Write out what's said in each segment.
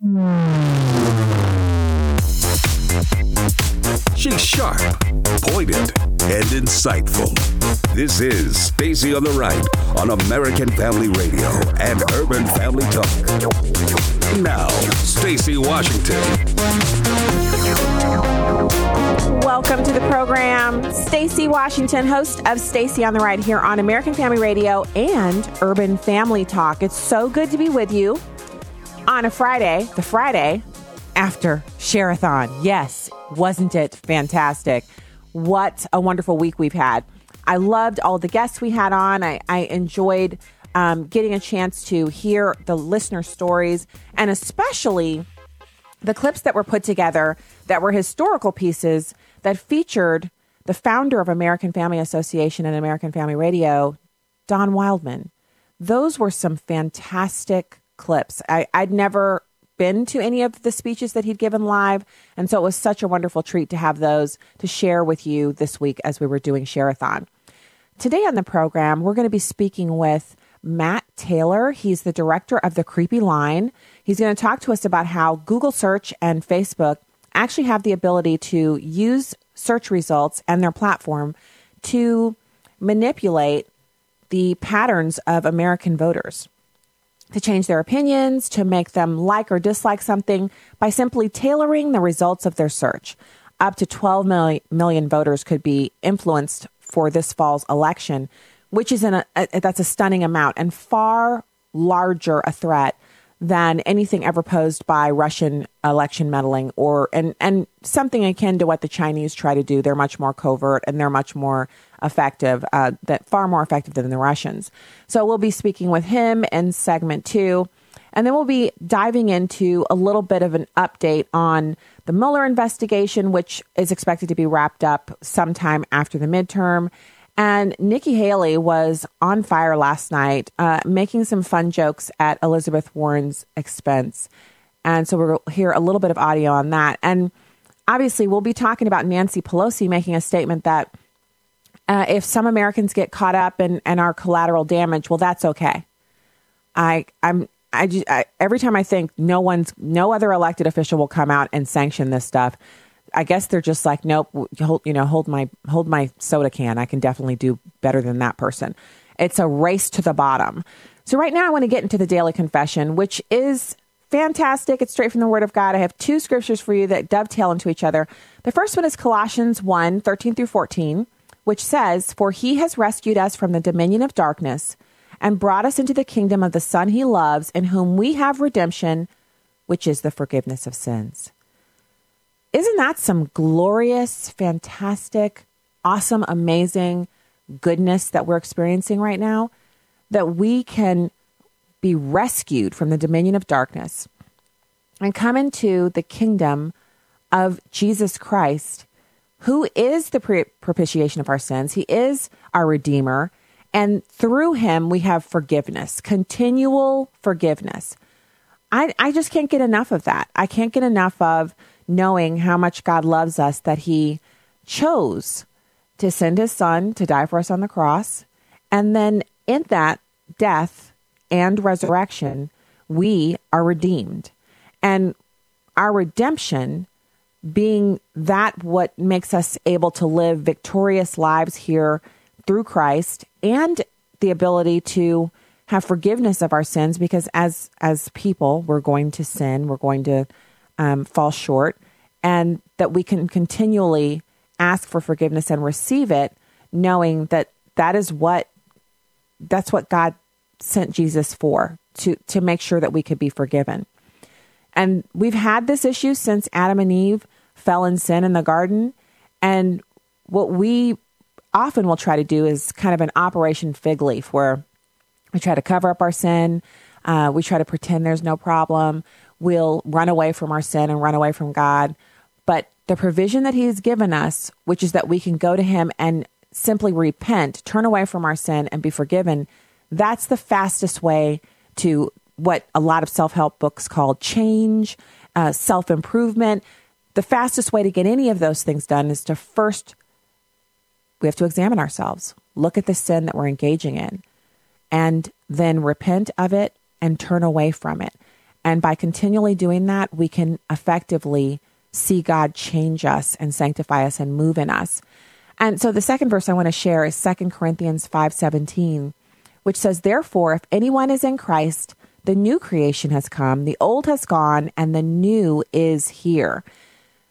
She's sharp, pointed, and insightful. This is Stacy on the Right on American Family Radio and Urban Family Talk. Now, Stacy Washington. Welcome to the program. Stacy Washington, host of Stacy on the Right here on American Family Radio and Urban Family Talk. It's so good to be with you on a Friday, the Friday after Share-a-thon. Yes, wasn't it fantastic? What a wonderful week we've had. I loved all the guests we had on. I, I enjoyed um, getting a chance to hear the listener stories and especially the clips that were put together that were historical pieces that featured the founder of American Family Association and American Family Radio, Don Wildman. Those were some fantastic clips. I, I'd never been to any of the speeches that he'd given live. And so it was such a wonderful treat to have those to share with you this week as we were doing Share-a-thon. Today on the program, we're going to be speaking with Matt Taylor. He's the director of the Creepy Line. He's going to talk to us about how Google search and Facebook actually have the ability to use search results and their platform to manipulate the patterns of American voters to change their opinions, to make them like or dislike something by simply tailoring the results of their search. Up to 12 million voters could be influenced for this fall's election, which is a, a, that's a stunning amount and far larger a threat than anything ever posed by Russian election meddling or and and something akin to what the Chinese try to do. They're much more covert and they're much more effective, uh, that far more effective than the Russians. So we'll be speaking with him in segment two. And then we'll be diving into a little bit of an update on the Mueller investigation, which is expected to be wrapped up sometime after the midterm. And Nikki Haley was on fire last night, uh, making some fun jokes at Elizabeth Warren's expense. And so we'll hear a little bit of audio on that. And obviously, we'll be talking about Nancy Pelosi making a statement that uh, if some Americans get caught up and, and are collateral damage, well, that's okay. I, I'm, I, I every time I think no one's, no other elected official will come out and sanction this stuff. I guess they're just like, nope, hold, you know, hold my hold my soda can. I can definitely do better than that person. It's a race to the bottom. So right now I want to get into the daily confession, which is fantastic. It's straight from the word of God. I have two scriptures for you that dovetail into each other. The first one is Colossians 1, 13 through 14, which says, For he has rescued us from the dominion of darkness and brought us into the kingdom of the Son he loves, in whom we have redemption, which is the forgiveness of sins. Isn't that some glorious, fantastic, awesome, amazing goodness that we're experiencing right now? That we can be rescued from the dominion of darkness and come into the kingdom of Jesus Christ, who is the propitiation of our sins. He is our Redeemer. And through him, we have forgiveness, continual forgiveness. I, I just can't get enough of that. I can't get enough of knowing how much God loves us that he chose to send his son to die for us on the cross. And then in that death and resurrection, we are redeemed. And our redemption being that what makes us able to live victorious lives here through Christ and the ability to have forgiveness of our sins because as as people we're going to sin we're going to um, fall short, and that we can continually ask for forgiveness and receive it, knowing that that is what that's what God sent Jesus for to to make sure that we could be forgiven. And we've had this issue since Adam and Eve fell in sin in the garden, and what we often will try to do is kind of an operation fig leaf where we try to cover up our sin, uh, we try to pretend there's no problem, we'll run away from our sin and run away from God. But the provision that He's given us, which is that we can go to Him and simply repent, turn away from our sin, and be forgiven, that's the fastest way to what a lot of self help books call change, uh, self improvement. The fastest way to get any of those things done is to first, we have to examine ourselves, look at the sin that we're engaging in, and then repent of it and turn away from it. And by continually doing that, we can effectively see God change us and sanctify us and move in us. And so the second verse I want to share is 2 Corinthians 5:17, which says, "Therefore, if anyone is in Christ, the new creation has come, the old has gone, and the new is here."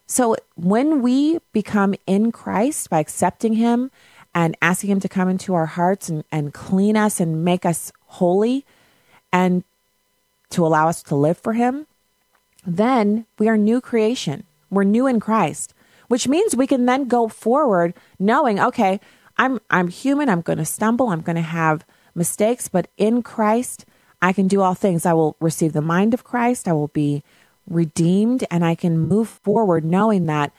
So when we become in Christ by accepting him and asking him to come into our hearts and, and clean us and make us holy and to allow us to live for him, then we are new creation. We're new in Christ which means we can then go forward knowing, okay, I'm I'm human, I'm going to stumble, I'm going to have mistakes, but in Christ, I can do all things. I will receive the mind of Christ, I will be redeemed, and I can move forward knowing that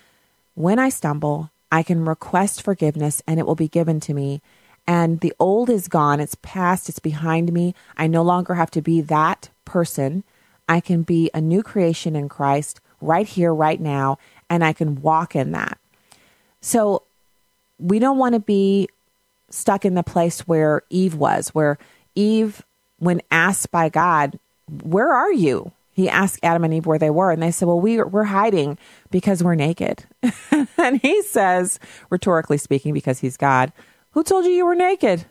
when I stumble, I can request forgiveness and it will be given to me. And the old is gone, it's past, it's behind me. I no longer have to be that person. I can be a new creation in Christ right here, right now, and I can walk in that. So we don't want to be stuck in the place where Eve was, where Eve, when asked by God, Where are you? He asked Adam and Eve where they were, and they said, Well, we, we're hiding because we're naked. and he says, rhetorically speaking, because he's God, Who told you you were naked?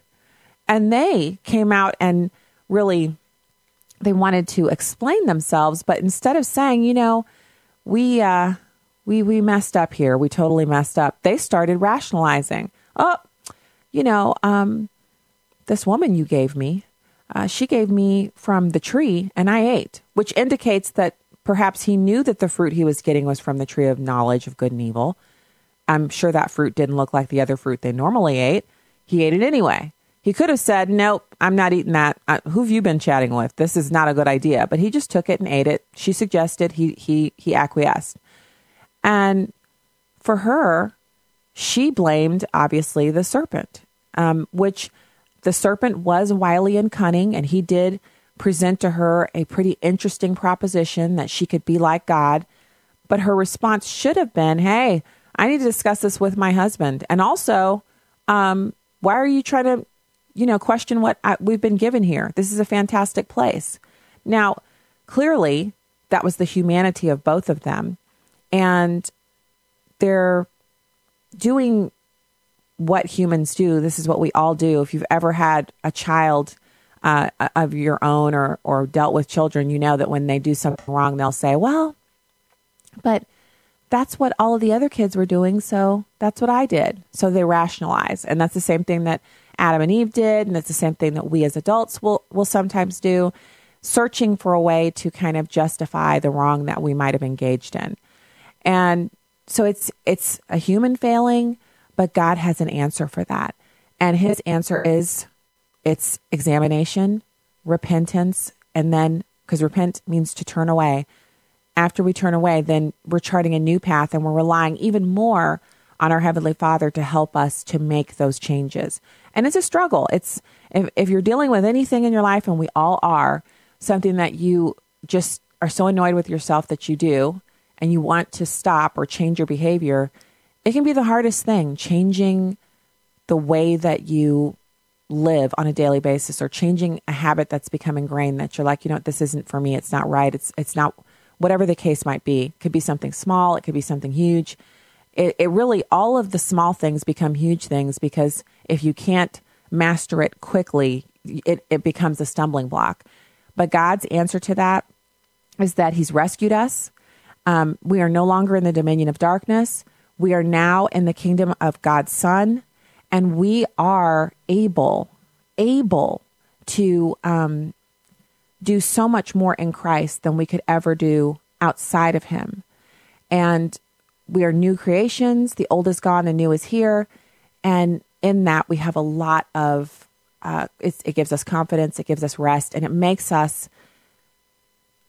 And they came out and really they wanted to explain themselves, but instead of saying, you know, we uh we we messed up here. We totally messed up. They started rationalizing. Oh, you know, um, this woman you gave me, uh, she gave me from the tree, and I ate, which indicates that perhaps he knew that the fruit he was getting was from the tree of knowledge of good and evil. I'm sure that fruit didn't look like the other fruit they normally ate. He ate it anyway. He could have said, Nope, I'm not eating that. Uh, who've you been chatting with? This is not a good idea. But he just took it and ate it. She suggested he, he, he acquiesced. And for her, she blamed obviously the serpent, um, which the serpent was wily and cunning, and he did present to her a pretty interesting proposition that she could be like God. But her response should have been, Hey, I need to discuss this with my husband. And also, um, why are you trying to, you know, question what I, we've been given here? This is a fantastic place. Now, clearly, that was the humanity of both of them and they're doing what humans do. This is what we all do. If you've ever had a child uh, of your own or or dealt with children, you know that when they do something wrong, they'll say, "Well, but." That's what all of the other kids were doing, so that's what I did. So they rationalize, and that's the same thing that Adam and Eve did, and it's the same thing that we as adults will will sometimes do, searching for a way to kind of justify the wrong that we might have engaged in. And so it's it's a human failing, but God has an answer for that. And his answer is it's examination, repentance, and then because repent means to turn away. After we turn away, then we're charting a new path and we're relying even more on our Heavenly Father to help us to make those changes. And it's a struggle. It's if, if you're dealing with anything in your life, and we all are, something that you just are so annoyed with yourself that you do, and you want to stop or change your behavior, it can be the hardest thing changing the way that you live on a daily basis or changing a habit that's become ingrained that you're like, you know, what, this isn't for me. It's not right. It's, it's not whatever the case might be. It could be something small. It could be something huge. It, it really, all of the small things become huge things because if you can't master it quickly, it, it becomes a stumbling block. But God's answer to that is that He's rescued us. Um, we are no longer in the dominion of darkness. We are now in the kingdom of God's Son, and we are able, able to um, do so much more in Christ than we could ever do outside of Him. And we are new creations. The old is gone, the new is here. And in that, we have a lot of, uh, it gives us confidence, it gives us rest, and it makes us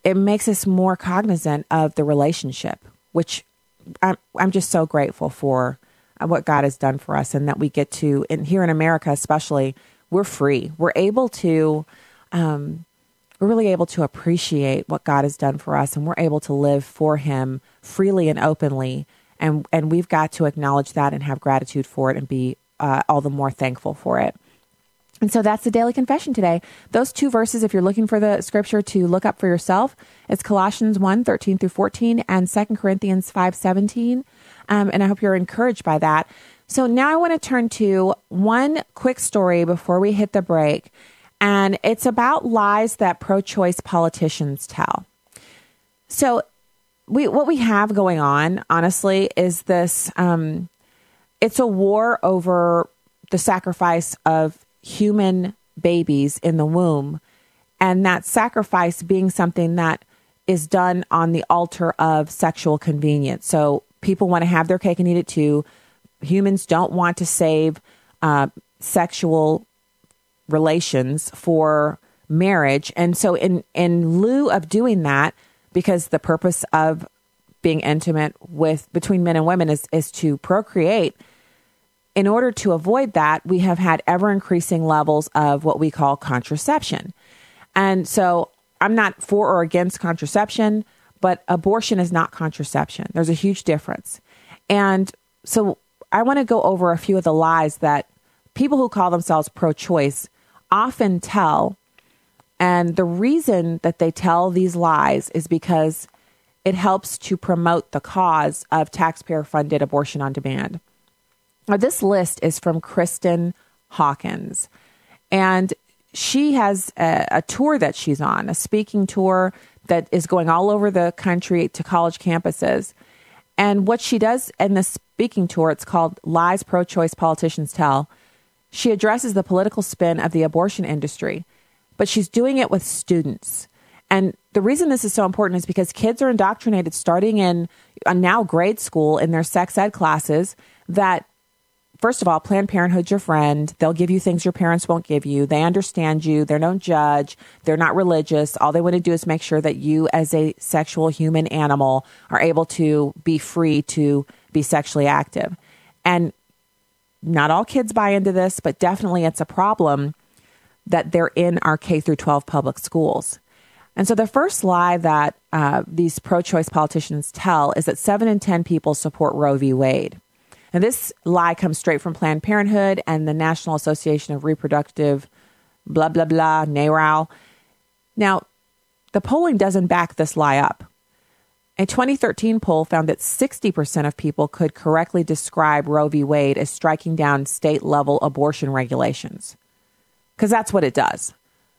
it makes us more cognizant of the relationship, which I'm, I'm just so grateful for uh, what God has done for us and that we get to, and here in America especially, we're free. We're able to, um, we're really able to appreciate what God has done for us and we're able to live for Him freely and openly. And, and we've got to acknowledge that and have gratitude for it and be uh, all the more thankful for it. And so that's the daily confession today. Those two verses, if you're looking for the scripture to look up for yourself, it's Colossians 1 13 through 14 and 2 Corinthians 5 17. Um, and I hope you're encouraged by that. So now I want to turn to one quick story before we hit the break. And it's about lies that pro choice politicians tell. So, we, what we have going on, honestly, is this um, it's a war over the sacrifice of human babies in the womb, and that sacrifice being something that is done on the altar of sexual convenience. So people want to have their cake and eat it too. Humans don't want to save uh, sexual relations for marriage, and so in in lieu of doing that, because the purpose of being intimate with between men and women is is to procreate in order to avoid that, we have had ever increasing levels of what we call contraception. And so I'm not for or against contraception, but abortion is not contraception. There's a huge difference. And so I want to go over a few of the lies that people who call themselves pro choice often tell. And the reason that they tell these lies is because it helps to promote the cause of taxpayer funded abortion on demand. Now, this list is from Kristen Hawkins, and she has a, a, tour that she's on, a speaking tour that is going all over the country to college campuses. And what she does in this speaking tour, it's called Lies Pro Choice Politicians Tell. She addresses the political spin of the abortion industry, but she's doing it with students. And the reason this is so important is because kids are indoctrinated starting in uh, now grade school in their sex ed classes that first of all, Planned Parenthood's your friend. They'll give you things your parents won't give you. They understand you. They don't judge. They're not religious. All they want to do is make sure that you, as a sexual human animal, are able to be free to be sexually active. And not all kids buy into this, but definitely it's a problem that they're in our K through 12 public schools. And so the first lie that uh, these pro choice politicians tell is that seven in 10 people support Roe v. Wade. And this lie comes straight from Planned Parenthood and the National Association of Reproductive, blah, blah, blah, NARAL. Now, the polling doesn't back this lie up. A 2013 poll found that 60% of people could correctly describe Roe v. Wade as striking down state level abortion regulations. Because that's what it does.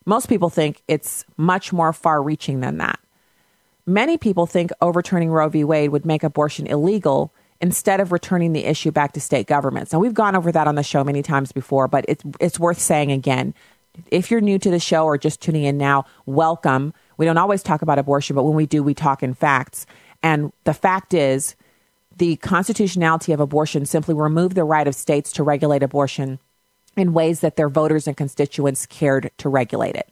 Most people think it's much more far reaching than that. Many people think overturning Roe v. Wade would make abortion illegal instead of returning the issue back to state governments. Now, we've gone over that on the show many times before, but it's, it's worth saying again. If you're new to the show or just tuning in now, welcome. We don't always talk about abortion, but when we do, we talk in facts. And the fact is, the constitutionality of abortion simply removed the right of states to regulate abortion in ways that their voters and constituents cared to regulate it.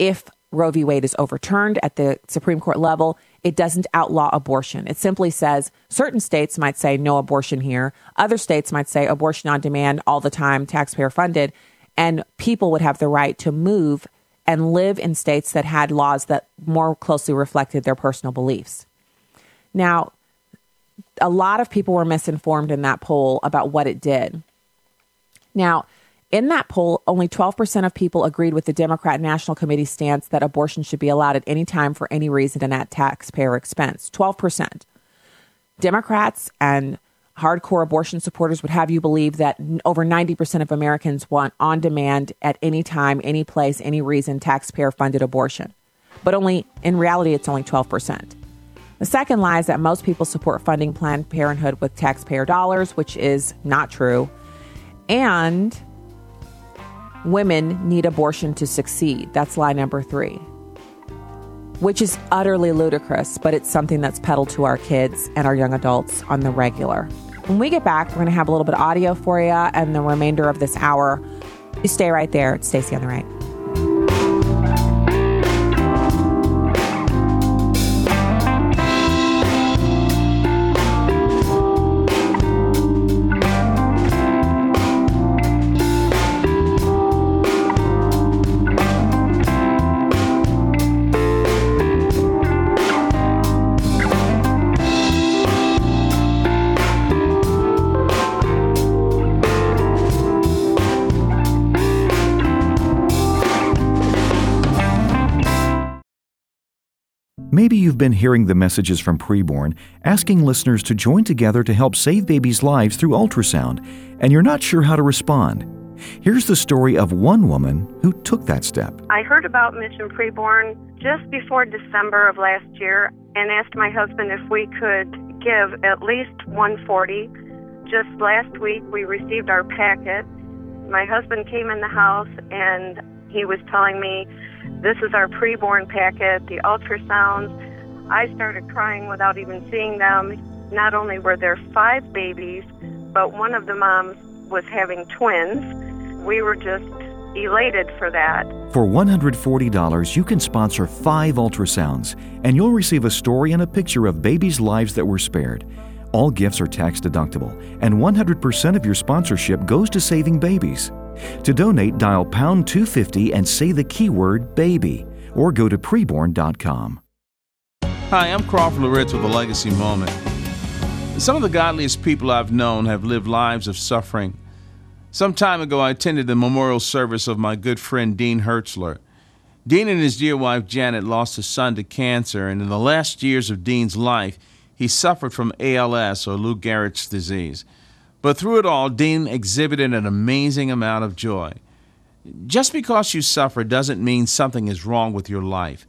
If Roe v. Wade is overturned at the Supreme Court level, it doesn't outlaw abortion. It simply says certain states might say no abortion here, other states might say abortion on demand all the time, taxpayer funded, and people would have the right to move and live in states that had laws that more closely reflected their personal beliefs. Now, a lot of people were misinformed in that poll about what it did. Now, in that poll, only 12% of people agreed with the Democrat National Committee stance that abortion should be allowed at any time for any reason and at taxpayer expense. 12%. Democrats and hardcore abortion supporters would have you believe that over 90% of Americans want on demand at any time, any place, any reason taxpayer funded abortion. But only in reality, it's only 12%. The second lie is that most people support funding Planned Parenthood with taxpayer dollars, which is not true. And women need abortion to succeed. That's lie number three, which is utterly ludicrous, but it's something that's peddled to our kids and our young adults on the regular. When we get back, we're going to have a little bit of audio for you and the remainder of this hour. You stay right there. It's Stacy on the right. Maybe you've been hearing the messages from preborn asking listeners to join together to help save babies' lives through ultrasound, and you're not sure how to respond. Here's the story of one woman who took that step. I heard about Mission Preborn just before December of last year and asked my husband if we could give at least 140. Just last week we received our packet. My husband came in the house and he was telling me this is our preborn packet, the ultrasounds. I started crying without even seeing them. Not only were there five babies, but one of the moms was having twins. We were just elated for that. For $140, you can sponsor five ultrasounds, and you'll receive a story and a picture of babies' lives that were spared. All gifts are tax deductible, and 100% of your sponsorship goes to saving babies. To donate, dial pound 250 and say the keyword baby, or go to preborn.com. Hi, I'm Crawford Loritts with a legacy moment. Some of the godliest people I've known have lived lives of suffering. Some time ago, I attended the memorial service of my good friend Dean Hertzler. Dean and his dear wife Janet lost a son to cancer, and in the last years of Dean's life, he suffered from ALS or Lou Gehrig's disease. But through it all, Dean exhibited an amazing amount of joy. Just because you suffer doesn't mean something is wrong with your life.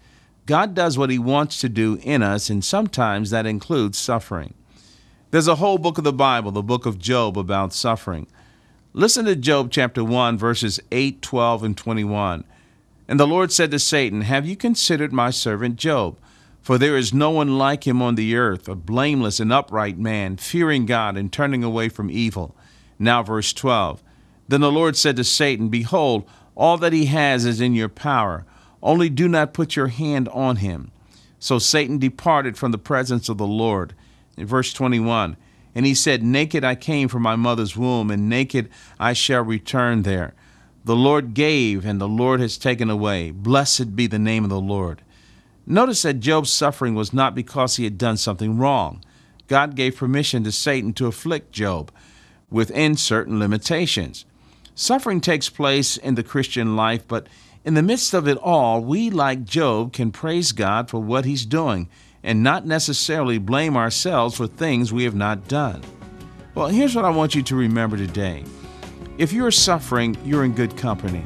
God does what He wants to do in us, and sometimes that includes suffering. There's a whole book of the Bible, the book of Job, about suffering. Listen to Job chapter 1, verses 8, 12, and 21. And the Lord said to Satan, Have you considered my servant Job? For there is no one like him on the earth, a blameless and upright man, fearing God and turning away from evil. Now, verse 12. Then the Lord said to Satan, Behold, all that he has is in your power, only do not put your hand on him. So Satan departed from the presence of the Lord. In verse 21. And he said, Naked I came from my mother's womb, and naked I shall return there. The Lord gave, and the Lord has taken away. Blessed be the name of the Lord. Notice that Job's suffering was not because he had done something wrong. God gave permission to Satan to afflict Job within certain limitations. Suffering takes place in the Christian life, but in the midst of it all, we, like Job, can praise God for what he's doing and not necessarily blame ourselves for things we have not done. Well, here's what I want you to remember today. If you're suffering, you're in good company.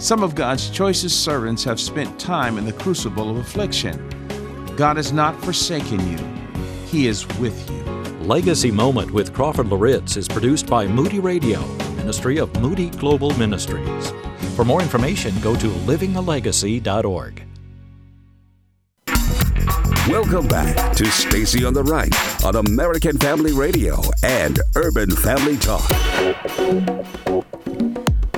Some of God's choicest servants have spent time in the crucible of affliction. God has not forsaken you, He is with you. Legacy Moment with Crawford Loritts is produced by Moody Radio, ministry of Moody Global Ministries. For more information, go to livingalegacy.org. Welcome back to Stacy on the Right on American Family Radio and Urban Family Talk.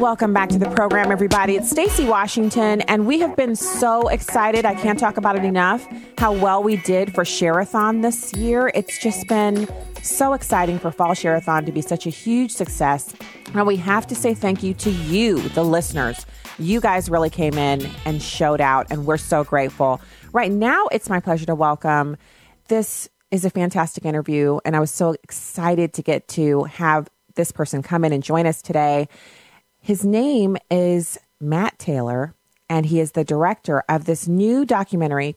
Welcome back to the program, everybody. It's Stacy Washington, and we have been so excited. I can't talk about it enough how well we did for Shareathon this year. It's just been so exciting for Fall Shareathon to be such a huge success. And we have to say thank you to you, the listeners. You guys really came in and showed out, and we're so grateful. Right now, it's my pleasure to welcome. This is a fantastic interview, and I was so excited to get to have this person come in and join us today. His name is Matt Taylor, and he is the director of this new documentary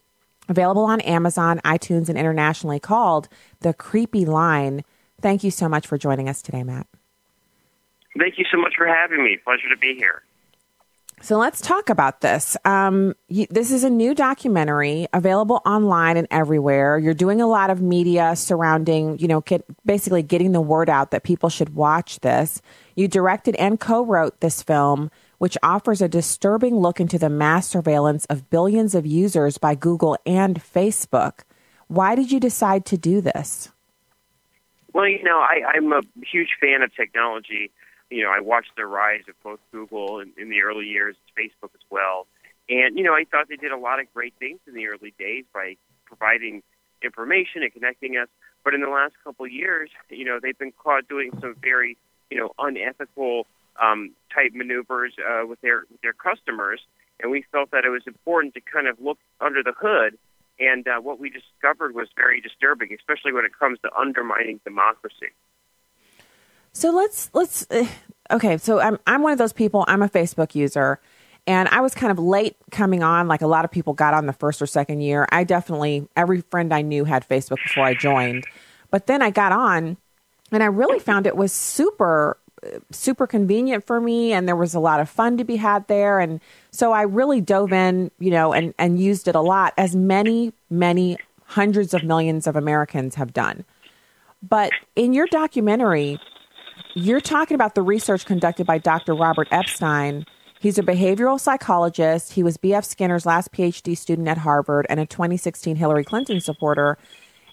available on Amazon, iTunes, and internationally called The Creepy Line. Thank you so much for joining us today, Matt. Thank you so much for having me. Pleasure to be here. So let's talk about this. Um, you, this is a new documentary available online and everywhere. You're doing a lot of media surrounding, you know, get, basically getting the word out that people should watch this. You directed and co wrote this film, which offers a disturbing look into the mass surveillance of billions of users by Google and Facebook. Why did you decide to do this? Well, you know, I, I'm a huge fan of technology you know, I watched the rise of both Google in, in the early years, Facebook as well. And, you know, I thought they did a lot of great things in the early days by providing information and connecting us. But in the last couple of years, you know, they've been caught doing some very, you know, unethical um, type maneuvers uh, with their with their customers. And we felt that it was important to kind of look under the hood. And uh, what we discovered was very disturbing, especially when it comes to undermining democracy. So let's let's uh, okay. So I'm I'm one of those people. I'm a Facebook user, And I was kind of late coming on, like a lot of people got on the first or second year. I definitely, every friend I knew had Facebook before I joined. But then I got on and I really found it was super, super convenient for me. And there was a lot of fun to be had there. And so I really dove in, you know, and, and used it a lot, as many, many hundreds of millions of Americans have done. But in your documentary, you're talking about the research conducted by Dr. Robert Epstein. He's a behavioral psychologist. He was B.F. Skinner's last PhD student at Harvard and a 2016 Hillary Clinton supporter.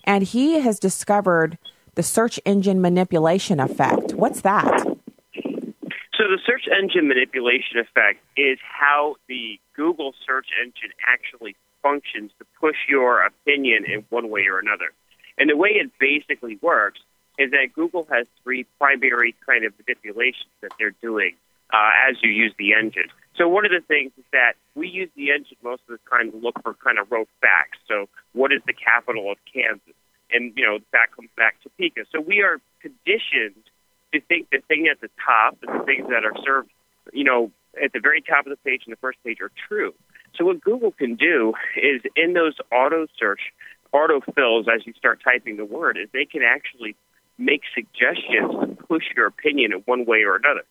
And he has discovered the search engine manipulation effect. What's that? So, the search engine manipulation effect is how the Google search engine actually functions to push your opinion in one way or another. And the way it basically works is that Google has three primary kind of manipulations that they're doing uh, as you use the engine. So one of the things is that we use the engine most of the time to look for kind of rote facts. So what is the capital of Kansas? And you know that comes back to Topeka. So we are conditioned to think the thing at the top and the things that are served, you know, at the very top of the page and the first page are true. So what Google can do is in those auto search, auto fills as you start typing the word, is they can actually make suggestions to push your opinion in one way or another.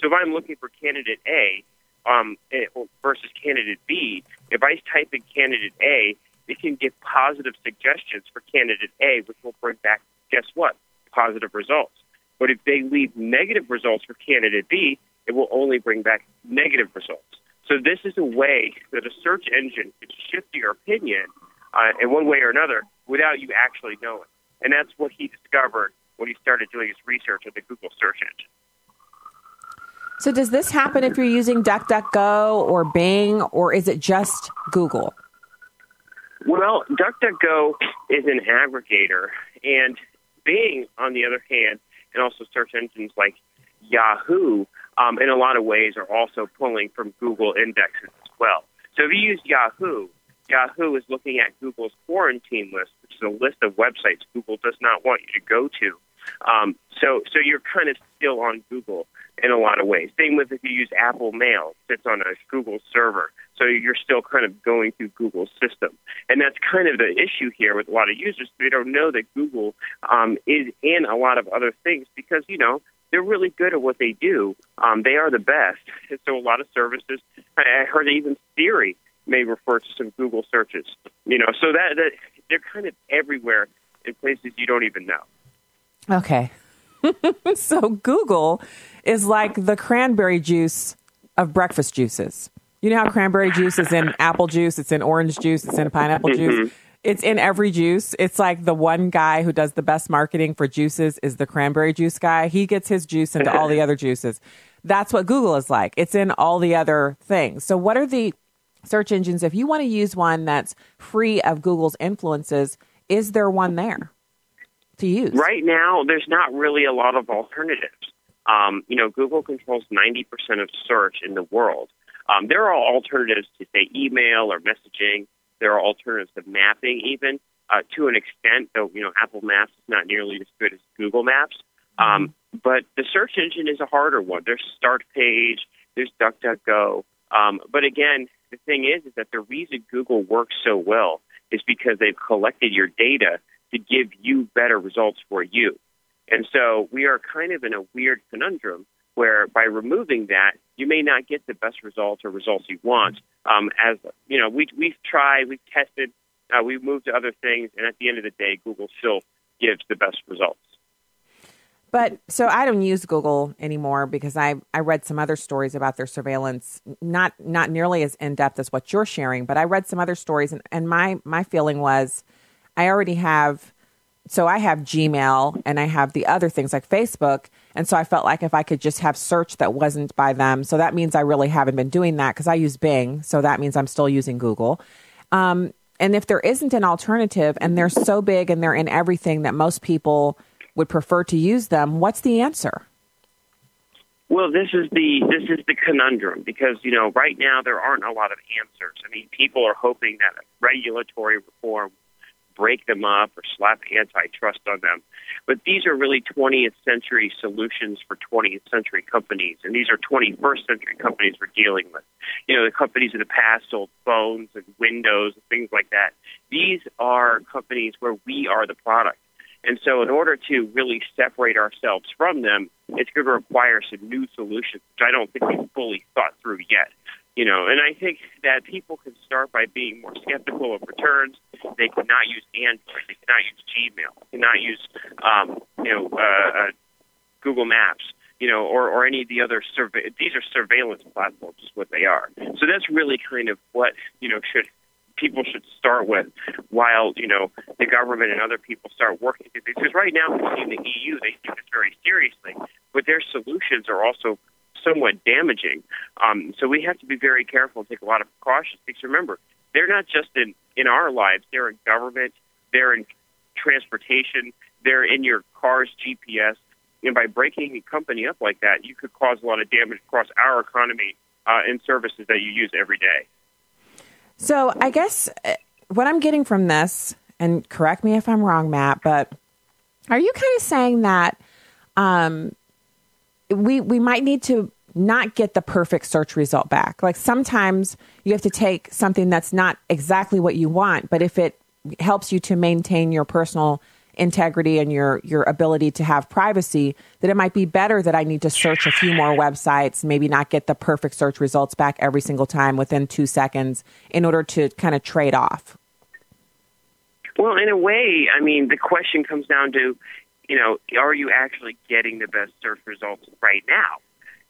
So if I'm looking for candidate A um, eh, versus candidate B, if I type in candidate A, it can give positive suggestions for candidate A, which will bring back, guess what, positive results. But if they leave negative results for candidate B, it will only bring back negative results. So this is a way that a search engine can shift your opinion uh, in one way or another without you actually knowing. And that's what he discovered when he started doing his research with the Google search engine. So, does this happen if you're using DuckDuckGo or Bing, or is it just Google? Well, DuckDuckGo is an aggregator, and Bing, on the other hand, and also search engines like Yahoo, um, in a lot of ways, are also pulling from Google indexes as well. So, if you use Yahoo, Yahoo is looking at Google's quarantine list, which is a list of websites Google does not want you to go to. Um, so, so you're kind of still on Google in a lot of ways. Same with if you use Apple Mail, it's on a Google server. So you're still kind of going through Google's system. And that's kind of the issue here with a lot of users. They don't know that Google um, is in a lot of other things because, you know, they're really good at what they do. Um, they are the best. And so a lot of services, I heard even Siri may refer to some Google searches. You know, so that, that they're kind of everywhere in places you don't even know. Okay. so Google is like the cranberry juice of breakfast juices. You know how cranberry juice is in apple juice, it's in orange juice, it's in pineapple juice. Mm-hmm. It's in every juice. It's like the one guy who does the best marketing for juices is the cranberry juice guy. He gets his juice into all the other juices. That's what Google is like. It's in all the other things. So what are the search engines, if you want to use one that's free of Google's influences, is there one there to use? Right now, there's not really a lot of alternatives. Um, you know, Google controls 90% of search in the world. Um, there are alternatives to, say, email or messaging. There are alternatives to mapping, even uh, to an extent, though, you know, Apple Maps is not nearly as good as Google Maps. Um, mm-hmm. But the search engine is a harder one. There's Start Page, there's DuckDuckGo. Um, but again, the thing is, is that the reason Google works so well is because they've collected your data to give you better results for you. And so we are kind of in a weird conundrum where by removing that, you may not get the best results or results you want. Um, as you know, we we've tried, we've tested, uh, we've moved to other things, and at the end of the day, Google still gives the best results. But so I don't use Google anymore because I I read some other stories about their surveillance, not not nearly as in depth as what you're sharing, but I read some other stories and, and my my feeling was I already have so I have Gmail and I have the other things like Facebook. And so I felt like if I could just have search that wasn't by them. So that means I really haven't been doing that because I use Bing. So that means I'm still using Google. Um, and if there isn't an alternative and they're so big and they're in everything that most people would prefer to use them, what's the answer? Well, this is the this is the conundrum because you know right now there aren't a lot of answers. I mean, people are hoping that regulatory reform break them up or slap antitrust on them. But these are really 20th century solutions for 20th century companies, and these are 21st century companies we're dealing with. You know, the companies of the past sold phones and windows and things like that. These are companies where we are the product. And so, in order to really separate ourselves from them, it's going to require some new solutions, which I don't think we've fully thought through yet. You know, and I think that people can start by being more skeptical of returns. They cannot use Android. They cannot use Gmail. They cannot use, um, you know, uh, uh, Google Maps. You know, or, or any of the other survey. These are surveillance platforms, is what they are. So that's really kind of what you know should people should start with, while you know the government and other people start working. Because right now, in the EU, they take this very seriously, but their solutions are also somewhat damaging. Um, so we have to be very careful and take a lot of precautions. Because remember, they're not just in in our lives; they're in government, they're in transportation, they're in your car's GPS. And by breaking a company up like that, you could cause a lot of damage across our economy uh, and services that you use every day. So I guess uh, what I'm getting from this, and correct me if I'm wrong, Matt, but are you kind of saying that um, we we might need to not get the perfect search result back? Like sometimes you have to take something that's not exactly what you want, but if it helps you to maintain your personal integrity and your your ability to have privacy that it might be better that I need to search a few more websites maybe not get the perfect search results back every single time within 2 seconds in order to kind of trade off well in a way I mean the question comes down to you know are you actually getting the best search results right now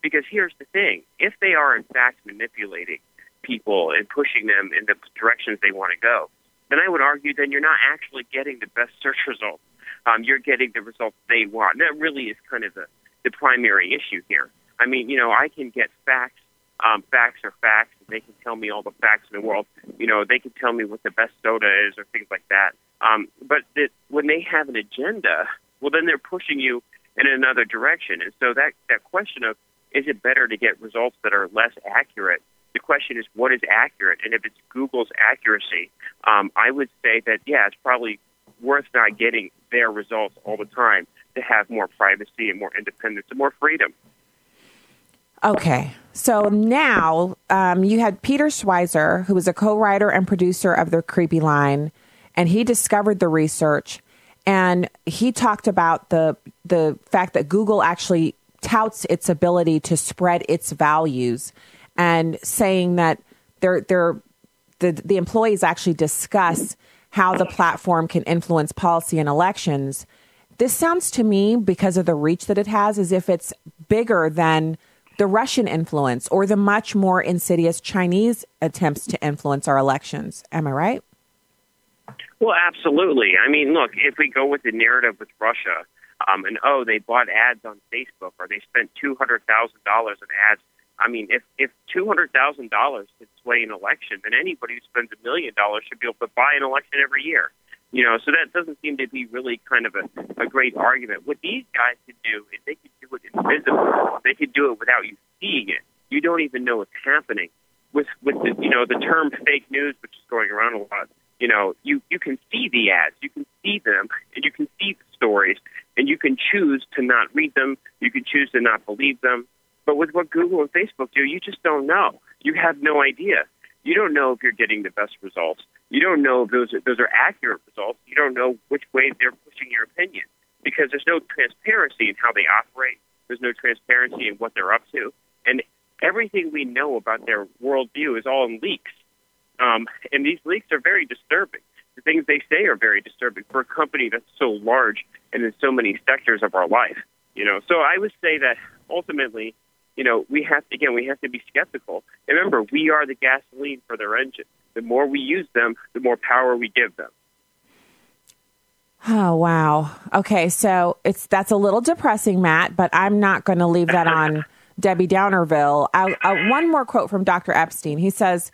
because here's the thing if they are in fact manipulating people and pushing them in the directions they want to go then I would argue then you're not actually getting the best search results. Um, you're getting the results they want. That really is kind of the, the primary issue here. I mean, you know, I can get facts. Um, facts are facts. They can tell me all the facts in the world. You know, they can tell me what the best soda is or things like that. Um, but that when they have an agenda, well, then they're pushing you in another direction. And so that, that question of is it better to get results that are less accurate the question is what is accurate, and if it's Google's accuracy, um, I would say that yeah, it's probably worth not getting their results all the time to have more privacy and more independence and more freedom. Okay, so now um, you had Peter Schweizer, who was a co-writer and producer of the Creepy Line, and he discovered the research, and he talked about the the fact that Google actually touts its ability to spread its values and saying that they're, they're, the, the employees actually discuss how the platform can influence policy and elections. This sounds to me, because of the reach that it has, as if it's bigger than the Russian influence or the much more insidious Chinese attempts to influence our elections. Am I right? Well, absolutely. I mean, look, if we go with the narrative with Russia, um, and oh, they bought ads on Facebook or they spent $200,000 on ads I mean, if if two hundred thousand dollars could sway an election, then anybody who spends a million dollars should be able to buy an election every year. You know, so that doesn't seem to be really kind of a, a great argument. What these guys can do is they can do it invisible. They can do it without you seeing it. You don't even know what's happening. With with the you know the term fake news, which is going around a lot. You know, you you can see the ads, you can see them, and you can see the stories, and you can choose to not read them. You can choose to not believe them but with what Google and Facebook do, you just don't know. You have no idea. You don't know if you're getting the best results. You don't know if those are, those are accurate results. You don't know which way they're pushing your opinion because there's no transparency in how they operate. There's no transparency in what they're up to, and everything we know about their worldview is all in leaks. Um, and these leaks are very disturbing. The things they say are very disturbing for a company that's so large and in so many sectors of our life. You know, so I would say that ultimately you know, we have to, again, we have to be skeptical. And remember, we are the gasoline for their engine. The more we use them, the more power we give them. Oh wow. Okay, so it's that's a little depressing, Matt, but I'm not going to leave that on Debbie Downerville. I, uh, one more quote from Dr. Epstein. He says,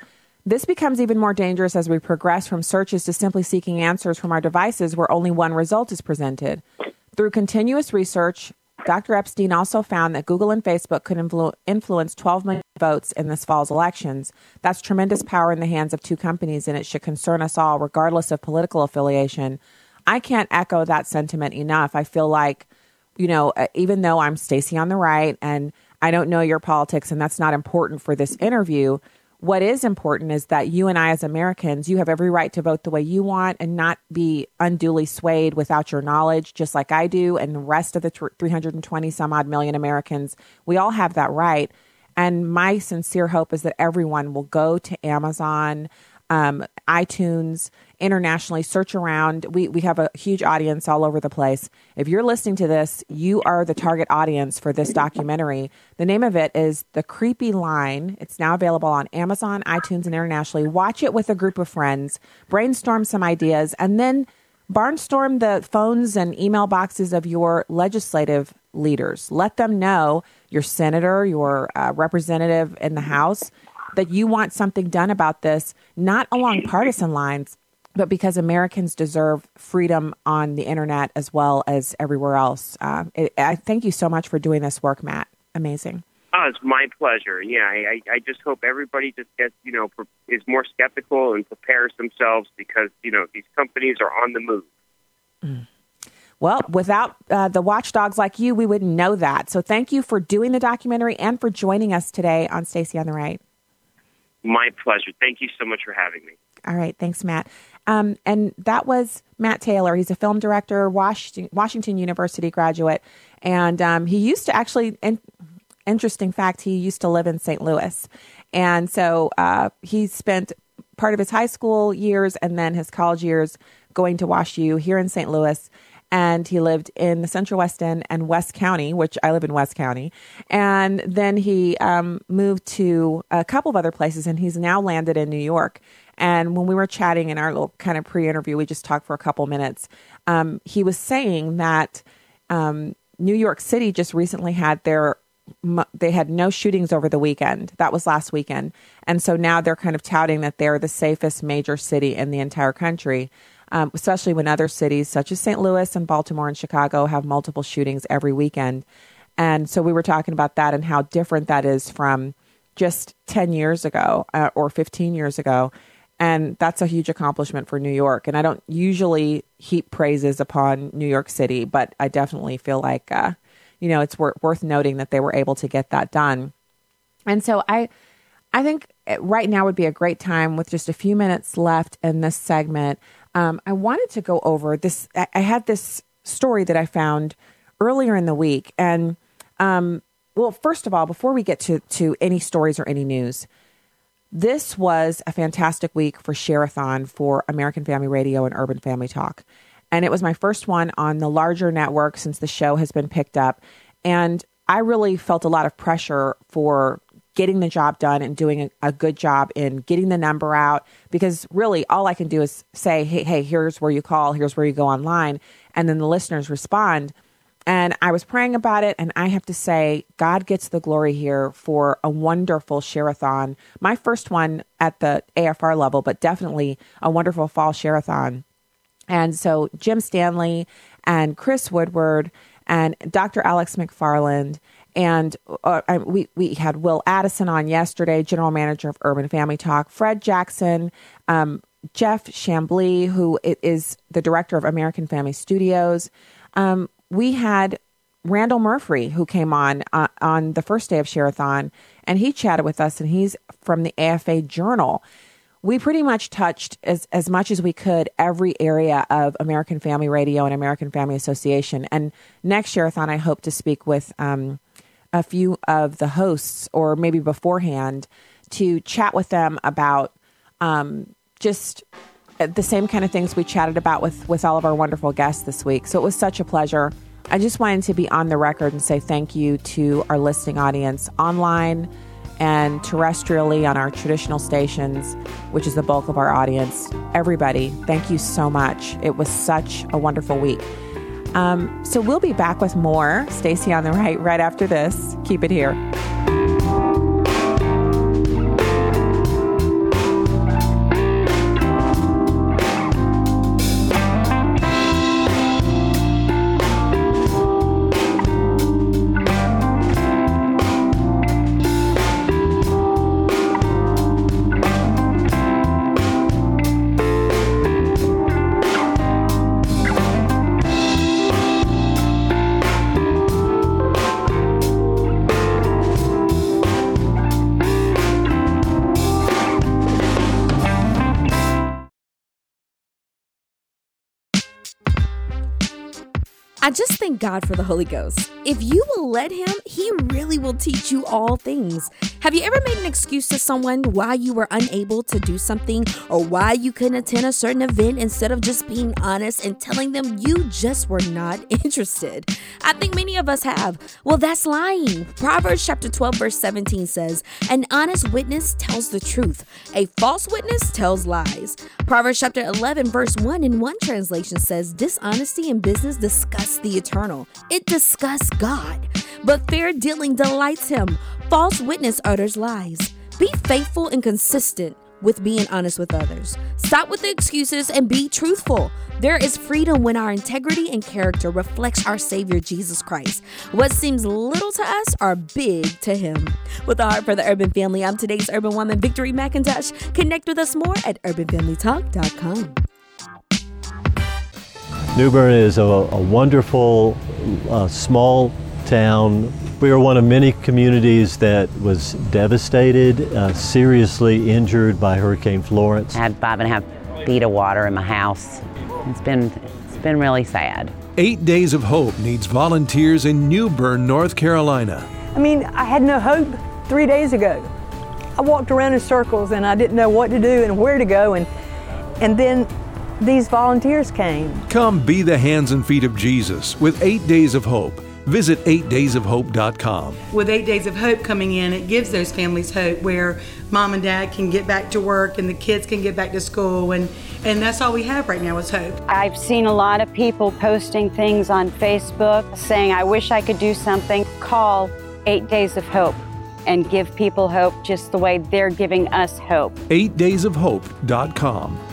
"This becomes even more dangerous as we progress from searches to simply seeking answers from our devices where only one result is presented. Through continuous research, Dr. Epstein also found that Google and Facebook could influ- influence 12 million votes in this fall's elections. That's tremendous power in the hands of two companies, and it should concern us all, regardless of political affiliation. I can't echo that sentiment enough. I feel like, you know, uh, even though I'm Stacy on the right and I don't know your politics, and that's not important for this interview. What is important is that you and I, as Americans, you have every right to vote the way you want and not be unduly swayed without your knowledge, just like I do, and the rest of the 320 some odd million Americans. We all have that right. And my sincere hope is that everyone will go to Amazon, um, iTunes, internationally, search around. We, we have a huge audience all over the place. If you're listening to this, you are the target audience for this documentary. The name of it is The Creepy Line. It's now available on Amazon, iTunes, and internationally. Watch it with a group of friends, brainstorm some ideas, and then barnstorm the phones and email boxes of your legislative leaders. Let them know your senator, your uh, representative in the House, that you want something done about this, not along partisan lines, but because Americans deserve freedom on the internet as well as everywhere else. Uh, it, I thank you so much for doing this work, Matt. Amazing. Oh, it's my pleasure. Yeah, I, I just hope everybody just gets, you know, is more skeptical and prepares themselves because, you know, these companies are on the move. Mm. Well, without uh, the watchdogs like you, we wouldn't know that. So thank you for doing the documentary and for joining us today on Stacy on the Right. My pleasure. Thank you so much for having me. All right. Thanks, Matt. Um, and that was Matt Taylor. He's a film director, Washington, Washington University graduate. And um, he used to actually, in, interesting fact, he used to live in St. Louis. And so uh, he spent part of his high school years and then his college years going to Wash U here in St. Louis and he lived in the Central West End and West County, which I live in West County. And then he um, moved to a couple of other places, and he's now landed in New York. And when we were chatting in our little kind of pre-interview, we just talked for a couple minutes. Um, he was saying that um, New York City just recently had their they had no shootings over the weekend. That was last weekend. And so now they're kind of touting that they're the safest major city in the entire country um, especially when other cities such as St. Louis and Baltimore and Chicago have multiple shootings every weekend. And so we were talking about that and how different that is from just 10 years ago uh, or 15 years ago. And that's a huge accomplishment for New York. And I don't usually heap praises upon New York City, but I definitely feel like, uh, you know, it's wor- worth noting that they were able to get that done. And so I, I think right now would be a great time with just a few minutes left in this segment um, I wanted to go over this. I, I, had this story that I found earlier in the week, and um, well, first of all, before we get to to any stories or any news, this was a fantastic week for Shareathon for American Family Radio and Urban Family Talk, and it was my first one on the larger network since the show has been picked up, and I really felt a lot of pressure for getting the job done and doing a, a, good job in getting the number out because really all I can do is say, hey, hey, here's where you call, here's where you go online. And then the listeners respond. And I was praying about it, and I have to say, God gets the glory here for a wonderful shareathon. My first one at the AFR level, but definitely a wonderful fall shareathon. And so Jim Stanley and Chris Woodward and Dr. Alex McFarland and uh, we we had Will Addison on yesterday, general manager of Urban Family Talk. Fred Jackson, um, Jeff Chambly, who is the director of American Family Studios. Um, we had Randall Murphy, who came on uh, on the first day of Shareathon, and he chatted with us, and he's from the AFA Journal. We pretty much touched as, as much as we could every area of American Family Radio and American Family Association. And next Shareathon, I hope to speak with um, a few of the hosts or maybe beforehand to chat with them about um, just the same kind of things we chatted about with with all of our wonderful guests this week. So it was such a pleasure. I just wanted to be on the record and say thank you to our listening audience online and terrestrially on our traditional stations, which is the bulk of our audience. Everybody, thank you so much. It was such a wonderful week. Um, so we'll be back with more Stacy on the Right right after this. Keep it here. I just thank God for the Holy Ghost. If you will let Him, He really will teach you all things. Have you ever made an excuse to someone why you were unable to do something or why you couldn't attend a certain event instead of just being honest and telling them you just were not interested? I think many of us have. Well, that's lying. Proverbs chapter 12, verse 17 says, An honest witness tells the truth, a false witness tells lies. Proverbs chapter 11, verse 1 in one translation says, Dishonesty in business disgusts the eternal. It disgusts God. But fair dealing delights him. False witness utters lies. Be faithful and consistent with being honest with others. Stop with the excuses and be truthful. There is freedom when our integrity and character reflects our Savior Jesus Christ. What seems little to us are big to Him. With a heart for the urban family, I'm today's urban woman, Victory McIntosh. Connect with us more at urbanfamilytalk.com. New Bern is a, a wonderful, uh, small town. We are one of many communities that was devastated, uh, seriously injured by Hurricane Florence. I had five and a half feet of water in my house. It's been, it's been really sad. Eight Days of Hope needs volunteers in New Bern, North Carolina. I mean, I had no hope three days ago. I walked around in circles and I didn't know what to do and where to go. And, and then these volunteers came. Come be the hands and feet of Jesus with Eight Days of Hope. Visit 8daysofhope.com. With Eight Days of Hope coming in, it gives those families hope where mom and dad can get back to work and the kids can get back to school. And, and that's all we have right now is hope. I've seen a lot of people posting things on Facebook saying, I wish I could do something. Call Eight Days of Hope and give people hope just the way they're giving us hope. 8daysofhope.com.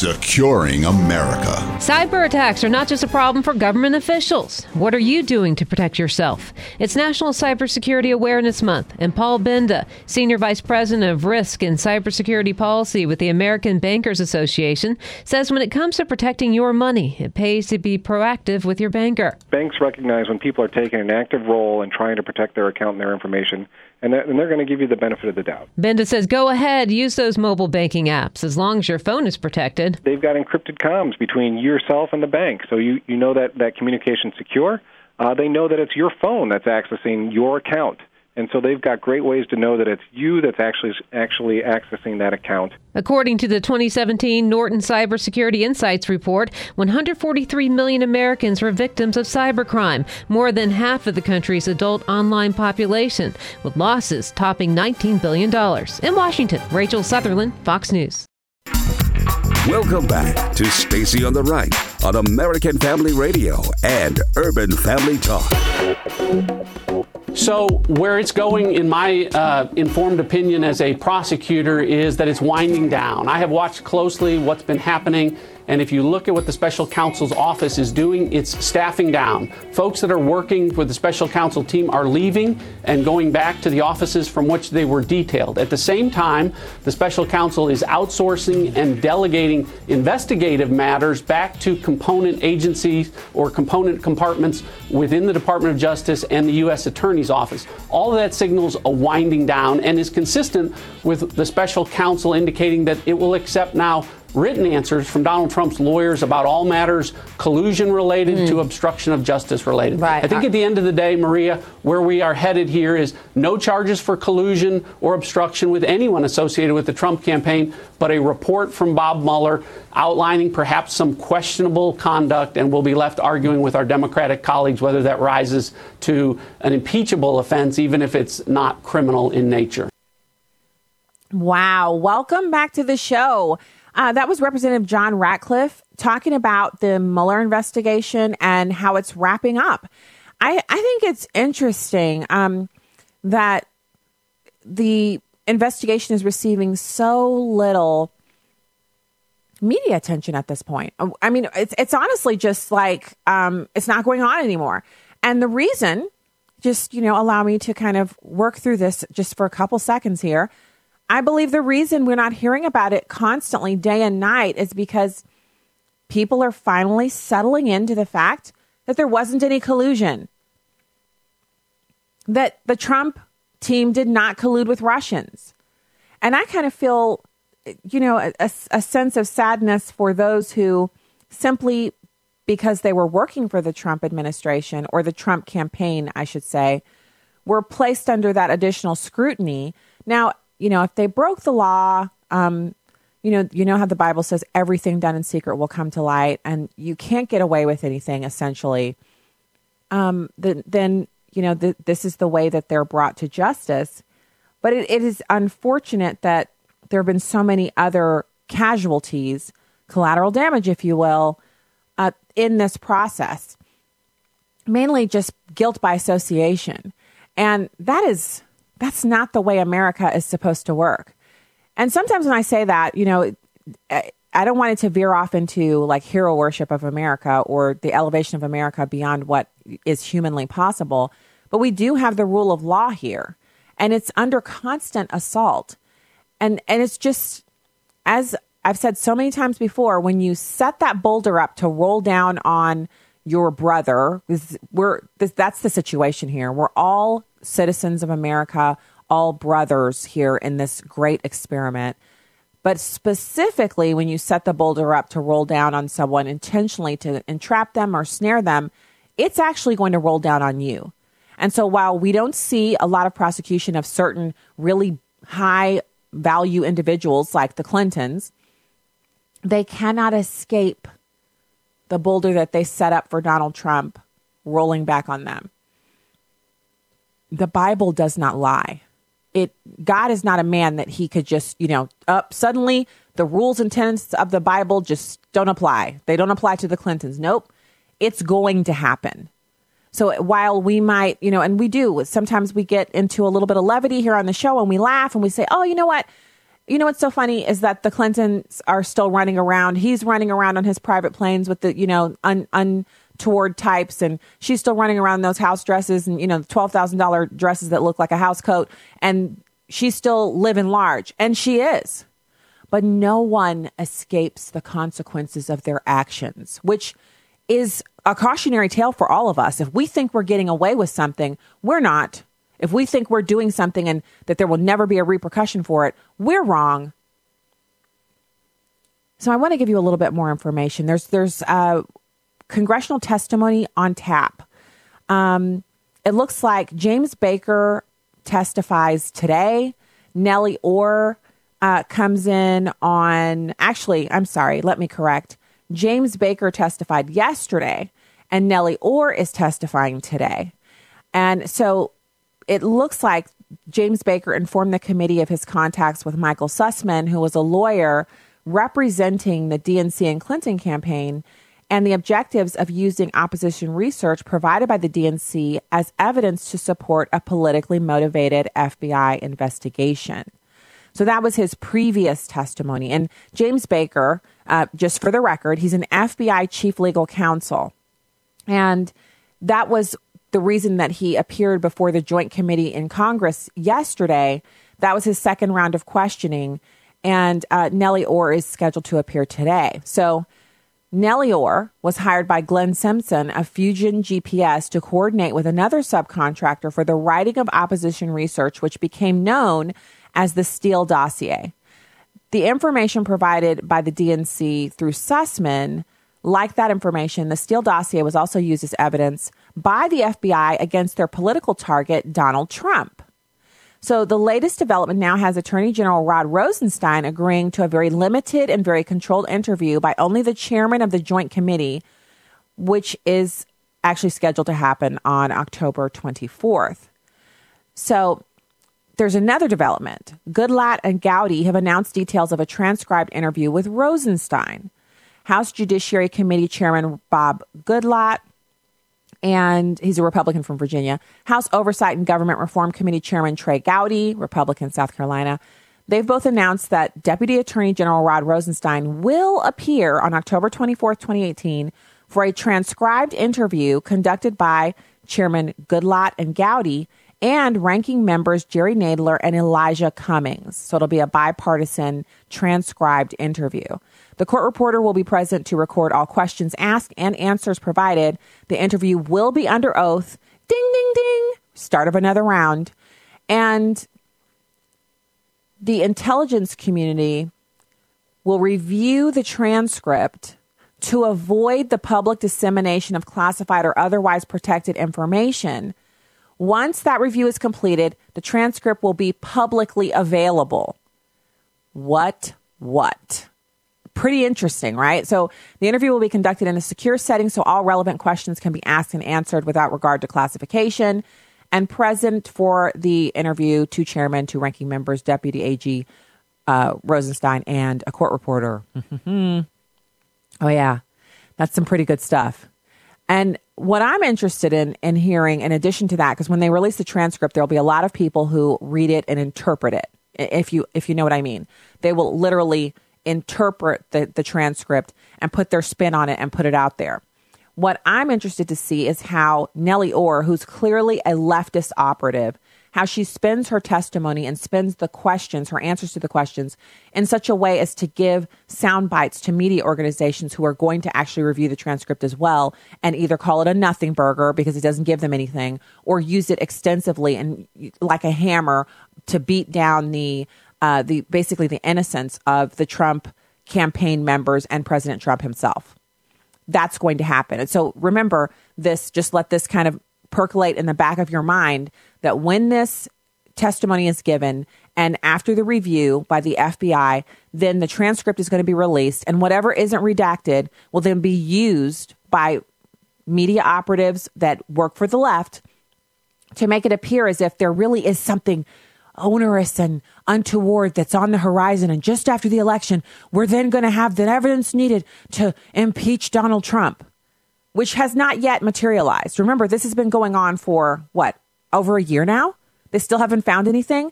Securing America. Cyber attacks are not just a problem for government officials. What are you doing to protect yourself? It's National Cybersecurity Awareness Month, and Paul Benda, Senior Vice President of Risk and Cybersecurity Policy with the American Bankers Association, says when it comes to protecting your money, it pays to be proactive with your banker. Banks recognize when people are taking an active role in trying to protect their account and their information and, and they're going to give you the benefit of the doubt. Benda says go ahead, use those mobile banking apps as long as your phone is protected. They've got encrypted comms between yourself and the bank, so you, you know that that communication's secure. Uh, they know that it's your phone that's accessing your account. And so they've got great ways to know that it's you that's actually actually accessing that account. According to the 2017 Norton Cybersecurity Insights report, 143 million Americans were victims of cybercrime, more than half of the country's adult online population, with losses topping $19 billion. In Washington, Rachel Sutherland, Fox News. Welcome back to Stacy on the Right on American Family Radio and Urban Family Talk. So, where it's going, in my uh, informed opinion as a prosecutor, is that it's winding down. I have watched closely what's been happening and if you look at what the special counsel's office is doing, it's staffing down. Folks that are working with the special counsel team are leaving and going back to the offices from which they were detailed. At the same time, the special counsel is outsourcing and delegating investigative matters back to component agencies or component compartments within the Department of Justice and the U.S. Attorney's Office. All of that signals a winding down and is consistent with the special counsel indicating that it will accept now written answers from Donald Trump's lawyers about all matters collusion related mm. to obstruction of justice related. Right. I think at the end of the day, Maria, where we are headed here is no charges for collusion or obstruction with anyone associated with the Trump campaign, but a report from Bob Mueller outlining perhaps some questionable conduct, and we'll be left arguing with our Democratic colleagues whether that rises to an impeachable offense, even if it's not criminal in nature. Wow. Welcome back to the show. Uh, that was Representative John Ratcliffe talking about the Mueller investigation and how it's wrapping up. I, I think it's interesting um, that the investigation is receiving so little media attention at this point. I mean, it's it's honestly just like um, it's not going on anymore. And the reason, just you know, allow me to kind of work through this just for a couple seconds here. I believe the reason we're not hearing about it constantly, day and night, is because people are finally settling into the fact that there wasn't any collusion, that the Trump team did not collude with Russians. And I kind of feel you know, a, a, sense of sadness for those who simply because they were working for the Trump administration or the Trump campaign, I should say, were placed under that additional scrutiny. Now, you know, if they broke the law, um, you know, you know how the Bible says everything done in secret will come to light, and you can't get away with anything. Essentially, um, then, then you know, th- this is the way that they're brought to justice. But it, it is unfortunate that there have been so many other casualties, collateral damage, if you will, uh, in this process. Mainly just guilt by association, and that is that's not the way America is supposed to work. And sometimes when I say that, you know, I don't want it to veer off into like hero worship of America or the elevation of America beyond what is humanly possible. But we do have the rule of law here, and it's under constant assault. And and it's just as I've said so many times before, when you set that boulder up to roll down on your brother, we're that's the situation here. We're all citizens of America, all brothers here in this great experiment. But specifically, when you set the boulder up to roll down on someone intentionally to entrap them or snare them, it's actually going to roll down on you. And so while we don't see a lot of prosecution of certain really high value individuals like the Clintons, they cannot escape the boulder that they set up for Donald Trump rolling back on them. The Bible does not lie. It God is not a man that he could just, you know, up suddenly the rules and tenets of the Bible just don't apply. They don't apply to the Clintons. Nope. It's going to happen. So while we might, you know, and we do, sometimes we get into a little bit of levity here on the show and we laugh and we say, oh, you know what? You know what's so funny is that the Clintons are still running around. He's running around on his private planes with the, you know, un, untoward types, and she's still running around in those house dresses and, you know, $12,000 dresses that look like a house coat. And she's still living large, and she is. But no one escapes the consequences of their actions, which is a cautionary tale for all of us. If we think we're getting away with something, we're not. If we think we're doing something and that there will never be a repercussion for it, we're wrong. So I want to give you a little bit more information. There's there's uh, congressional testimony on tap. Um, it looks like James Baker testifies today. Nellie Ohr uh, comes in on. Actually, I'm sorry. Let me correct. James Baker testified yesterday, and Nellie Ohr is testifying today. And so it looks like James Baker informed the committee of his contacts with Michael Sussmann, who was a lawyer representing the DNC and Clinton campaign, and the objectives of using opposition research provided by the DNC as evidence to support a politically motivated FBI investigation. So that was his previous testimony. And James Baker, uh, just for the record, he's an FBI chief legal counsel. And that was the reason that he appeared before the Joint Committee in Congress yesterday. That was his second round of questioning. And uh, Nellie Ohr is scheduled to appear today. So Nellie Ohr was hired by Glenn Simpson of Fusion GPS to coordinate with another subcontractor for the writing of opposition research, which became known as the Steele dossier. The information provided by the DNC through Sussmann, like that information, the Steele dossier was also used as evidence by the FBI against their political target, Donald Trump. So the latest development now has Attorney General Rod Rosenstein agreeing to a very limited and very controlled interview by only the chairman of the Joint Committee, which is actually scheduled to happen on October 24th. So there's another development. Goodlatte and Gowdy have announced details of a transcribed interview with Rosenstein. House Judiciary Committee Chairman Bob Goodlatte, and he's a Republican from Virginia. House Oversight and Government Reform Committee Chairman Trey Gowdy, Republican, South Carolina. They've both announced that Deputy Attorney General Rod Rosenstein will appear on October 24th, 2018, for a transcribed interview conducted by Chairman Goodlatte and Gowdy and ranking members Jerry Nadler and Elijah Cummings. So it'll be a bipartisan transcribed interview. The court reporter will be present to record all questions asked and answers provided. The interview will be under oath. Ding, ding, ding. Start of another round. And the intelligence community will review the transcript to avoid the public dissemination of classified or otherwise protected information. Once that review is completed, the transcript will be publicly available. What? What? Pretty interesting, right? So the interview will be conducted in a secure setting so all relevant questions can be asked and answered without regard to classification. And present for the interview, two chairmen, two ranking members, Deputy AG uh, Rosenstein, and a court reporter. oh, yeah. That's some pretty good stuff. And what I'm interested in in hearing, in addition to that, because when they release the transcript, there'll be a lot of people who read it and interpret it. If you if you know what I mean, they will literally interpret the, the transcript and put their spin on it and put it out there. What I'm interested to see is how Nellie Ohr, who's clearly a leftist operative, how she spins her testimony and spins the questions, her answers to the questions, in such a way as to give sound bites to media organizations who are going to actually review the transcript as well and either call it a nothing burger because it doesn't give them anything or use it extensively and like a hammer to beat down the uh, the basically the innocence of the Trump campaign members and President Trump himself. That's going to happen. And so remember this, just let this kind of percolate in the back of your mind that when this testimony is given and after the review by the FBI, then the transcript is going to be released and whatever isn't redacted will then be used by media operatives that work for the left to make it appear as if there really is something onerous and untoward that's on the horizon. And just after the election, we're then going to have the evidence needed to impeach Donald Trump, which has not yet materialized. Remember, this has been going on for what, over a year now? They still haven't found anything.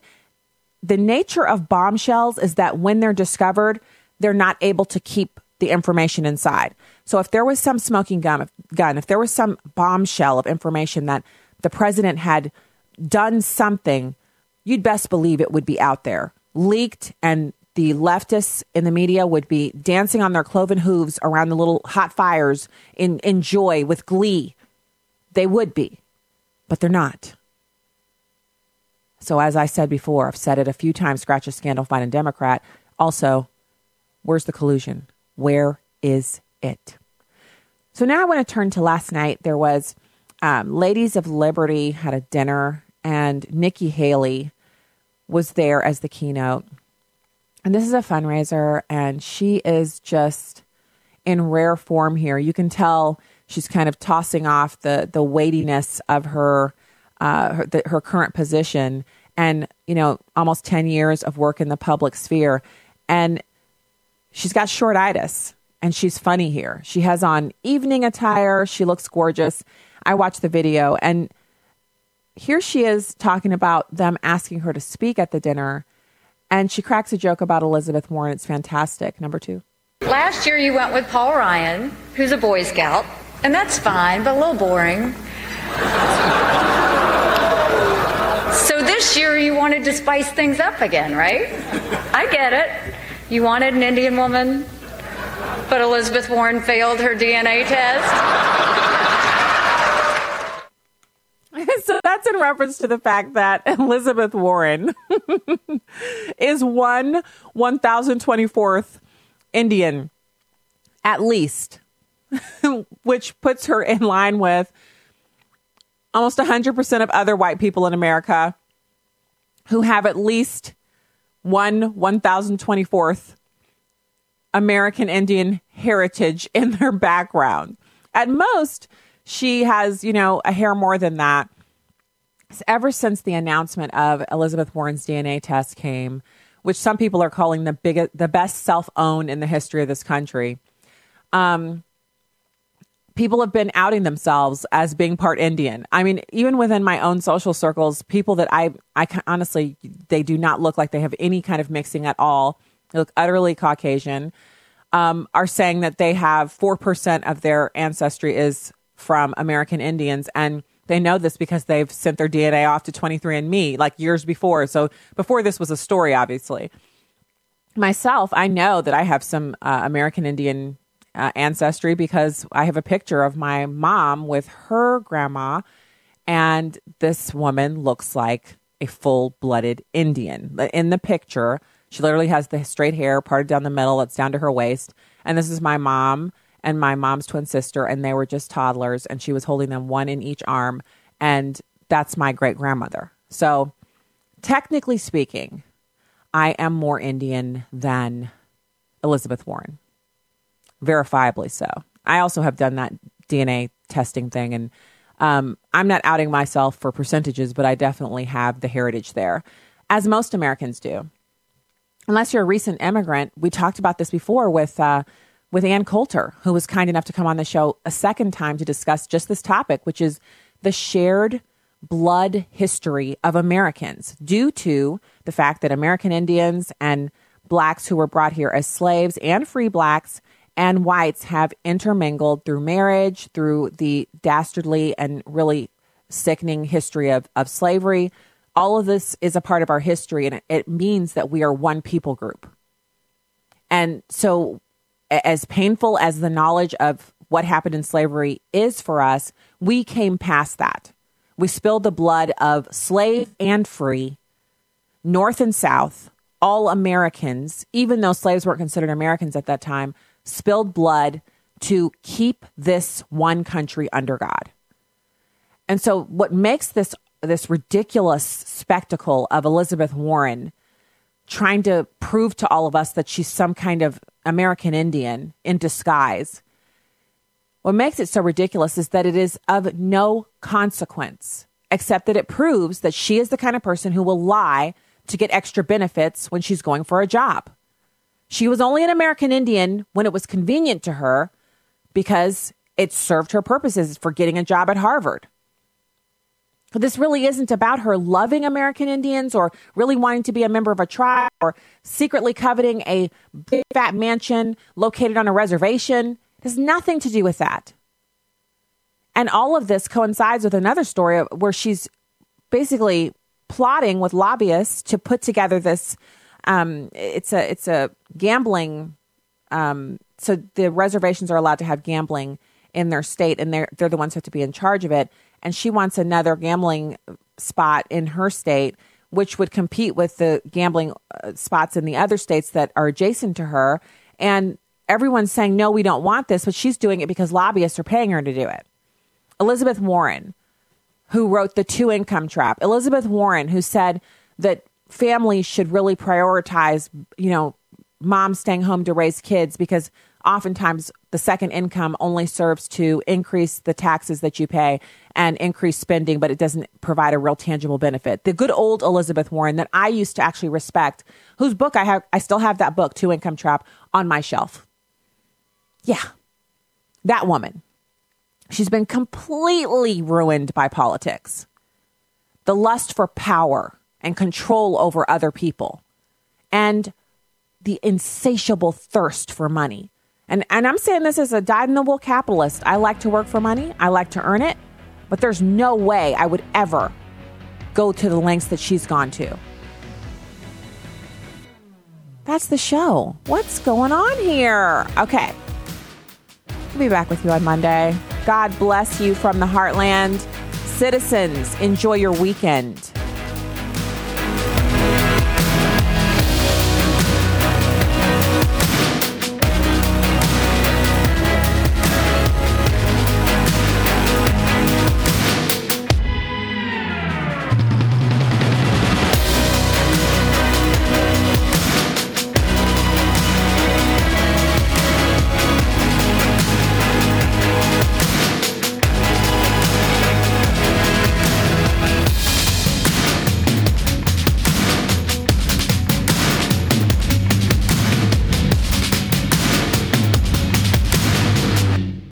The nature of bombshells is that when they're discovered, they're not able to keep the information inside. So if there was some smoking gun, gun, if there was some bombshell of information that the president had done something you'd best believe it would be out there, leaked, and the leftists in the media would be dancing on their cloven hooves around the little hot fires in, in joy with glee. They would be, but they're not. So, as I said before, I've said it a few times scratch a scandal, find a Democrat. Also, where's the collusion? Where is it? So now I want to turn to last night. There was um, Ladies of Liberty had a dinner, and Nikki Haley was there as the keynote. And this is a fundraiser, and she is just in rare form here. You can tell she's kind of tossing off the the weightiness of her uh, her, the, her current position, and you know, almost ten years of work in the public sphere, and she's got shortitis, and she's funny here. She has on evening attire. She looks gorgeous. I watched the video, and here she is talking about them asking her to speak at the dinner, and she cracks a joke about Elizabeth Warren. It's fantastic. Number two. Last year you went with Paul Ryan, who's a Boy Scout, and that's fine, but a little boring. so this year you wanted to spice things up again, right? I get it. You wanted an Indian woman, but Elizabeth Warren failed her DNA test. so that's in reference to the fact that Elizabeth Warren is one 1024th Indian, at least, which puts her in line with almost 100% of other white people in America who have at least one 1024th American Indian heritage in their background. At most, she has, you know, a hair more than that. Ever since the announcement of Elizabeth Warren's DNA test came, which some people are calling the biggest, the best self-owned in the history of this country, um, people have been outing themselves as being part Indian. I mean, even within my own social circles, people that I, I honestly, they do not look like they have any kind of mixing at all. They look utterly Caucasian. Um, are saying that they have four percent of their ancestry is from American Indians. And they know this because they've sent their DNA off to 23andMe like years before. So before this was a story, obviously. Myself, I know that I have some uh, American Indian uh, ancestry because I have a picture of my mom with her grandma. And this woman looks like a full blooded Indian. In the picture, She literally has the straight hair parted down the middle, it's down to her waist. And this is my mom and my mom's twin sister, and they were just toddlers, and she was holding them one in each arm. And that's my great grandmother. So, technically speaking, I am more Indian than Elizabeth Warren. Verifiably so. I also have done that DNA testing thing, and um, I'm not outing myself for percentages, but I definitely have the heritage there, as most Americans do. Unless you're a recent immigrant, we talked about this before with uh, with Ann Coulter, who was kind enough to come on the show a second time to discuss just this topic, which is the shared blood history of Americans due to the fact that American Indians and blacks who were brought here as slaves and free blacks and whites have intermingled through marriage, through the dastardly and really sickening history of, of slavery. All of this is a part of our history, and it, it means that we are one people group. And so, as painful as the knowledge of what happened in slavery is for us, we came past that. We spilled the blood of slave and free, North and South, all Americans, even though slaves weren't considered Americans at that time, spilled blood to keep this one country under God. And so what makes this this ridiculous spectacle of Elizabeth Warren trying to prove to all of us that she's some kind of American Indian in disguise what makes it so ridiculous is that it is of no consequence, except that it proves that she is the kind of person who will lie to get extra benefits when she's going for a job. She was only an American Indian when it was convenient to her because it served her purposes for getting a job at Harvard. This really isn't about her loving American Indians or really wanting to be a member of a tribe or secretly coveting a big fat mansion located on a reservation. It has nothing to do with that. And all of this coincides with another story where she's basically plotting with lobbyists to put together this. Um, it's a it's a gambling. Um, so the reservations are allowed to have gambling in their state, and they're they're the ones who have to be in charge of it. And she wants another gambling spot in her state, which would compete with the gambling uh, spots in the other states that are adjacent to her. And everyone's saying, no, we don't want this, but she's doing it because lobbyists are paying her to do it. Elizabeth Warren, who wrote The Two Income Trap. Elizabeth Warren, who said that families should really prioritize, you know, mom staying home to raise kids because oftentimes the second income only serves to increase the taxes that you pay and increase spending, but it doesn't provide a real tangible benefit. The good old Elizabeth Warren that I used to actually respect, whose book I have, I still have that book, Two Income Trap, on my shelf. Yeah, that woman. She's been completely ruined by politics. The lust for power and control over other people, and the insatiable thirst for money. And, and I'm saying this as a dyed in the wool capitalist. I like to work for money, I like to earn it, but there's no way I would ever go to the lengths that she's gone to. That's the show. What's going on here? Okay. We'll be back with you on Monday. God bless you from the heartland. Citizens, enjoy your weekend.